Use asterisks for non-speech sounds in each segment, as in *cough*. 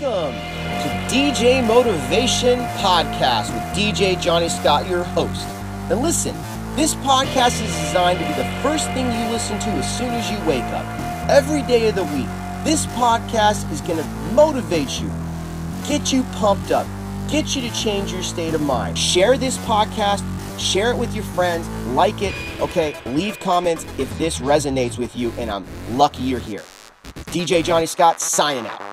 Welcome to DJ Motivation Podcast with DJ Johnny Scott, your host. And listen, this podcast is designed to be the first thing you listen to as soon as you wake up. Every day of the week, this podcast is going to motivate you, get you pumped up, get you to change your state of mind. Share this podcast, share it with your friends, like it, okay? Leave comments if this resonates with you, and I'm lucky you're here. DJ Johnny Scott signing out.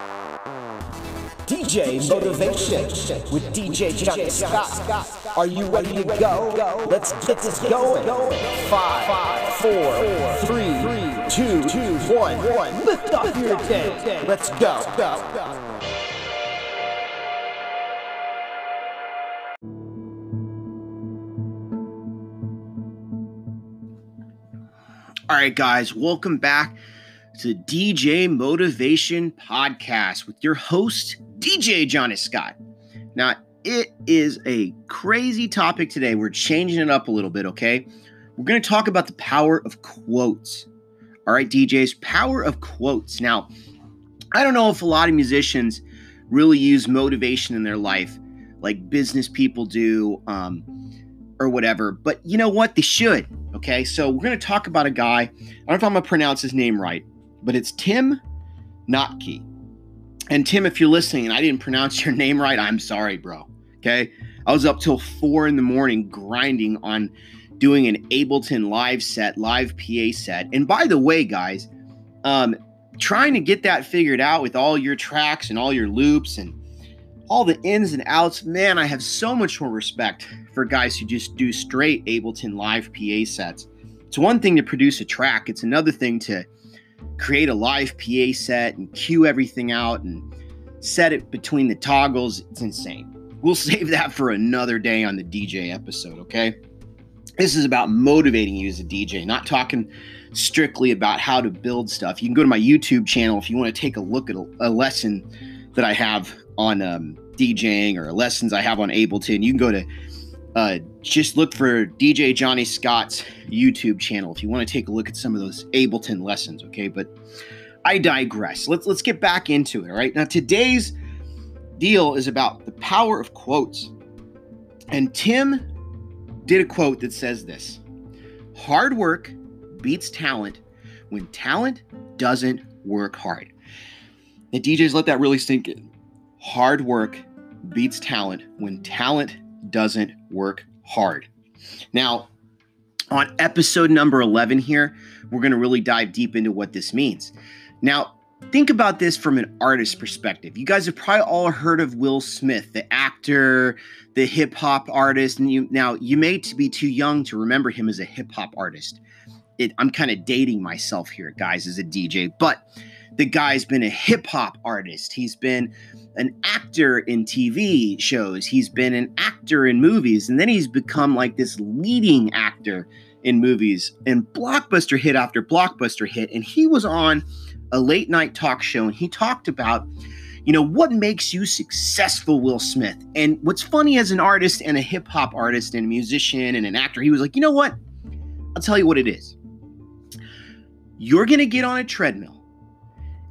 DJ Motivation with DJ Johnny Scott. Are you ready to go? Let's get this going. Five, four, three, two, one. Lift off your day. Let's go. All right, guys, welcome back to DJ Motivation Podcast with your host, DJ Johnny Scott. Now, it is a crazy topic today. We're changing it up a little bit, okay? We're going to talk about the power of quotes. All right, DJs, power of quotes. Now, I don't know if a lot of musicians really use motivation in their life like business people do um, or whatever, but you know what? They should, okay? So, we're going to talk about a guy. I don't know if I'm going to pronounce his name right, but it's Tim Notke. And Tim, if you're listening and I didn't pronounce your *laughs* name right, I'm sorry, bro. Okay. I was up till four in the morning grinding on doing an Ableton live set, live PA set. And by the way, guys, um, trying to get that figured out with all your tracks and all your loops and all the ins and outs, man, I have so much more respect for guys who just do straight Ableton live PA sets. It's one thing to produce a track, it's another thing to create a live PA set and cue everything out and set it between the toggles. It's insane. We'll *laughs* save that for another day on the DJ episode, okay? This is about motivating you as a DJ, not talking strictly about how to build stuff. You can go to my YouTube channel if you want to take a look at a, a lesson that I have on um, DJing or lessons I have on Ableton. You can go to uh, just look for DJ Johnny Scott's YouTube channel if you want to take a look at some of those Ableton lessons, okay? But I digress. Let's let's get back into it, all right? Now today's deal is about the power of quotes. And Tim did a quote that says this. Hard work beats talent when talent doesn't work hard. The DJs let that really sink in. Hard work beats talent when talent doesn't work hard. Now, on episode number 11 here, we're going to really dive deep into what this means. Now, think about this from an artist perspective. You guys have probably all heard of Will Smith, the actor, the hip hop artist. And you now you may be too young to remember him as a hip hop artist. It, I'm kind of dating myself here, guys, as a DJ, but the guy's been a hip hop artist. He's been an actor in TV shows. He's been an actor in movies. And then he's become like this leading actor in movies and blockbuster hit after blockbuster hit. And he was on a late night talk show and he talked about, you know, what makes you successful, Will Smith. And what's funny as an artist and a hip hop artist and a musician and an actor, he was like, you know what? I'll tell you what it is. You're going to get on a treadmill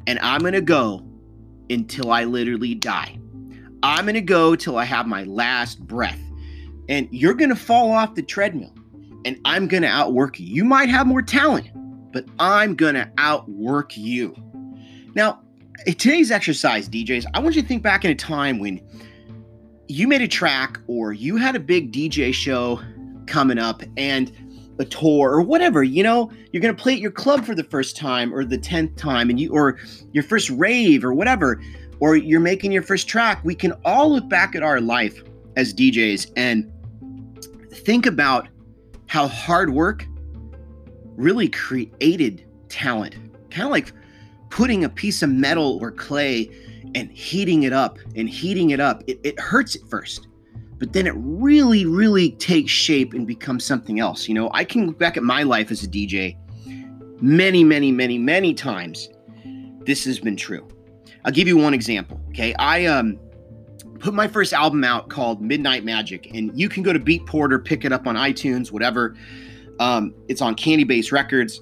and I'm going to go until I literally die. I'm going to go till I have my last breath. And you're going to fall off the treadmill and I'm going to outwork you. You might have more talent, but I'm going to outwork you. Now, today's exercise, DJs, I want you to think back in a time when you made a track or you had a big DJ show coming up and a tour or whatever you know? You're going to play at your club for the first time or the 10th time and you or your first rave or whatever or you're making your first track. We can all look back at our life as DJs and think about how hard work really created talent. Kind of like putting a piece of metal or clay and heating it up and heating it up. It, it hurts at first but then it really, really takes shape and becomes something else. You know, I can look back at my life as a DJ many, many, many, many times. This has been true. I'll give you one example. Okay. I um put my first album out called Midnight Magic, and you can go to Beatport, or pick it up on iTunes, whatever. Um, it's on Candy Base Records.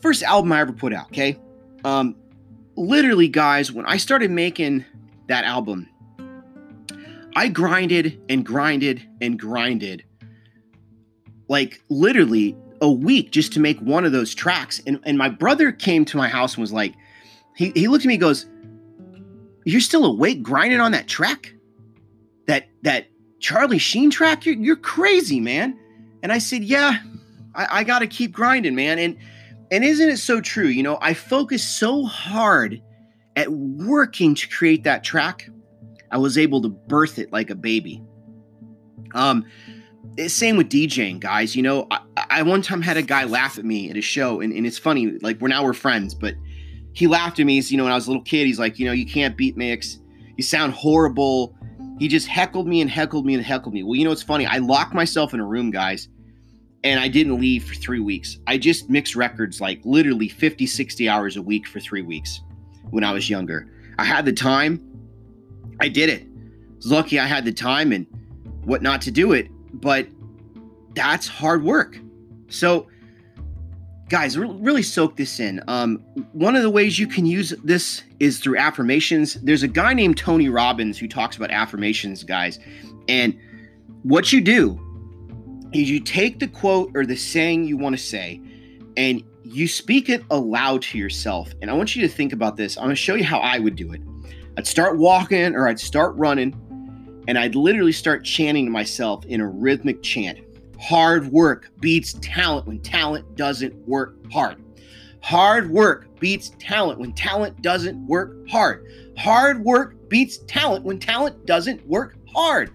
First album I ever put out, okay? Um, literally, guys, when I started making that album, I grinded and grinded and grinded like literally a week just to make one of those tracks. And, and my brother came to my house and was like, he, he looked at me goes, You're still awake grinding on that track? That that Charlie Sheen track? You're, you're crazy, man. And I said, Yeah, I, I gotta keep grinding, man. And and isn't it so true? You know, I focused so hard at working to create that track, I was able to birth it like a baby. Um, same with DJing, guys. You know, I, I, one time had a guy laugh at me at a show, and, and it's funny. Like we're now we're friends, but he laughed at me. You know, when I was a little kid, he's like, you know, you can't beat mix. You sound horrible. He just heckled me and heckled me and heckled me. Well, you know, it's funny. I locked myself in a room, guys, and I didn't leave for three weeks. I just mixed records like literally 50, 60 hours a week for three weeks when I was younger. I had the time. I did it. Lucky I had the time and what not to do it but that's hard work. So, guys, really soak this in. Um, one of the ways you can use this is through affirmations. There's a guy named Tony Robbins who talks about affirmations, guys. And what you do is you take the quote or the saying you want to say and you speak it aloud to yourself. And I want you to think about this. I'm going to show you how I would do it. I'd start walking or I'd start running and I'd literally start chanting to myself in a rhythmic chant. Hard work beats talent when talent doesn't work hard. Hard work beats talent when talent doesn't work hard. Hard work beats talent when talent doesn't work hard.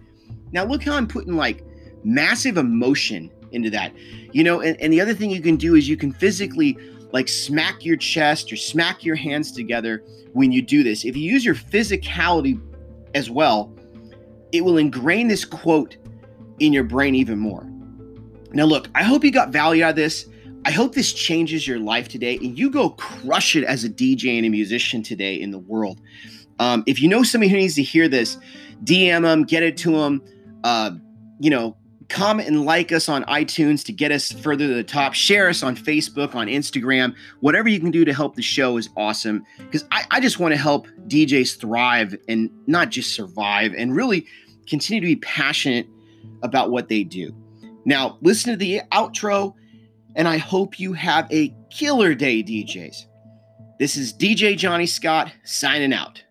Now, look how I'm putting like massive emotion into that. You know, and, and the other thing you can do is you can physically like smack your chest or smack your hands together when you do this. If you use your physicality as well, it will ingrain this quote in your brain even more. Now, look, I hope you got value out of this. I hope this changes your life today and you go crush it as a DJ and a musician today in the world. Um, if you know somebody who needs to hear this, DM them, get it to them. Uh, you know, comment and like us on iTunes to get us further to the top. Share us on Facebook, on Instagram. Whatever you can do to help the show is awesome because I, I just want to help DJs thrive and not just survive and really continue to be passionate about what they do. Now, listen to the outro, and I hope you have a killer day, DJs. This is DJ Johnny Scott signing out.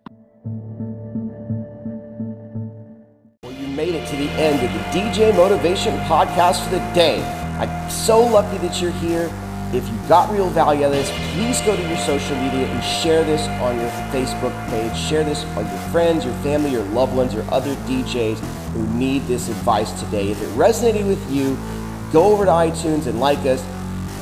Made it to the end of the DJ Motivation podcast for the day. I'm so lucky that you're here. If you got real value out of this, please go to your social media and share this on your Facebook page. Share this with your friends, your family, your loved ones, or other DJs who need this advice today. If it resonated with you, go over to iTunes and like us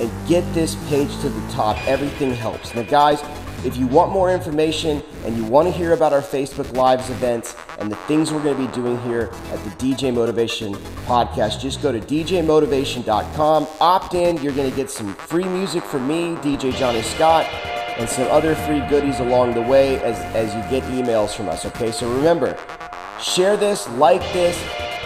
and get this page to the top. Everything helps. Now, guys, if you want more information and you want to hear about our Facebook Lives events and the things we're going to be doing here at the DJ Motivation podcast, just go to djmotivation.com. Opt in. You're going to get some free music from me, DJ Johnny Scott, and some other free goodies along the way as, as you get emails from us. Okay, so remember, share this, like this,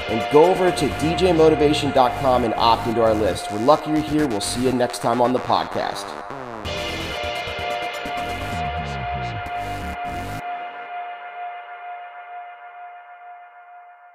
and go over to djmotivation.com and opt into our list. We're lucky you're here. We'll see you next time on the podcast.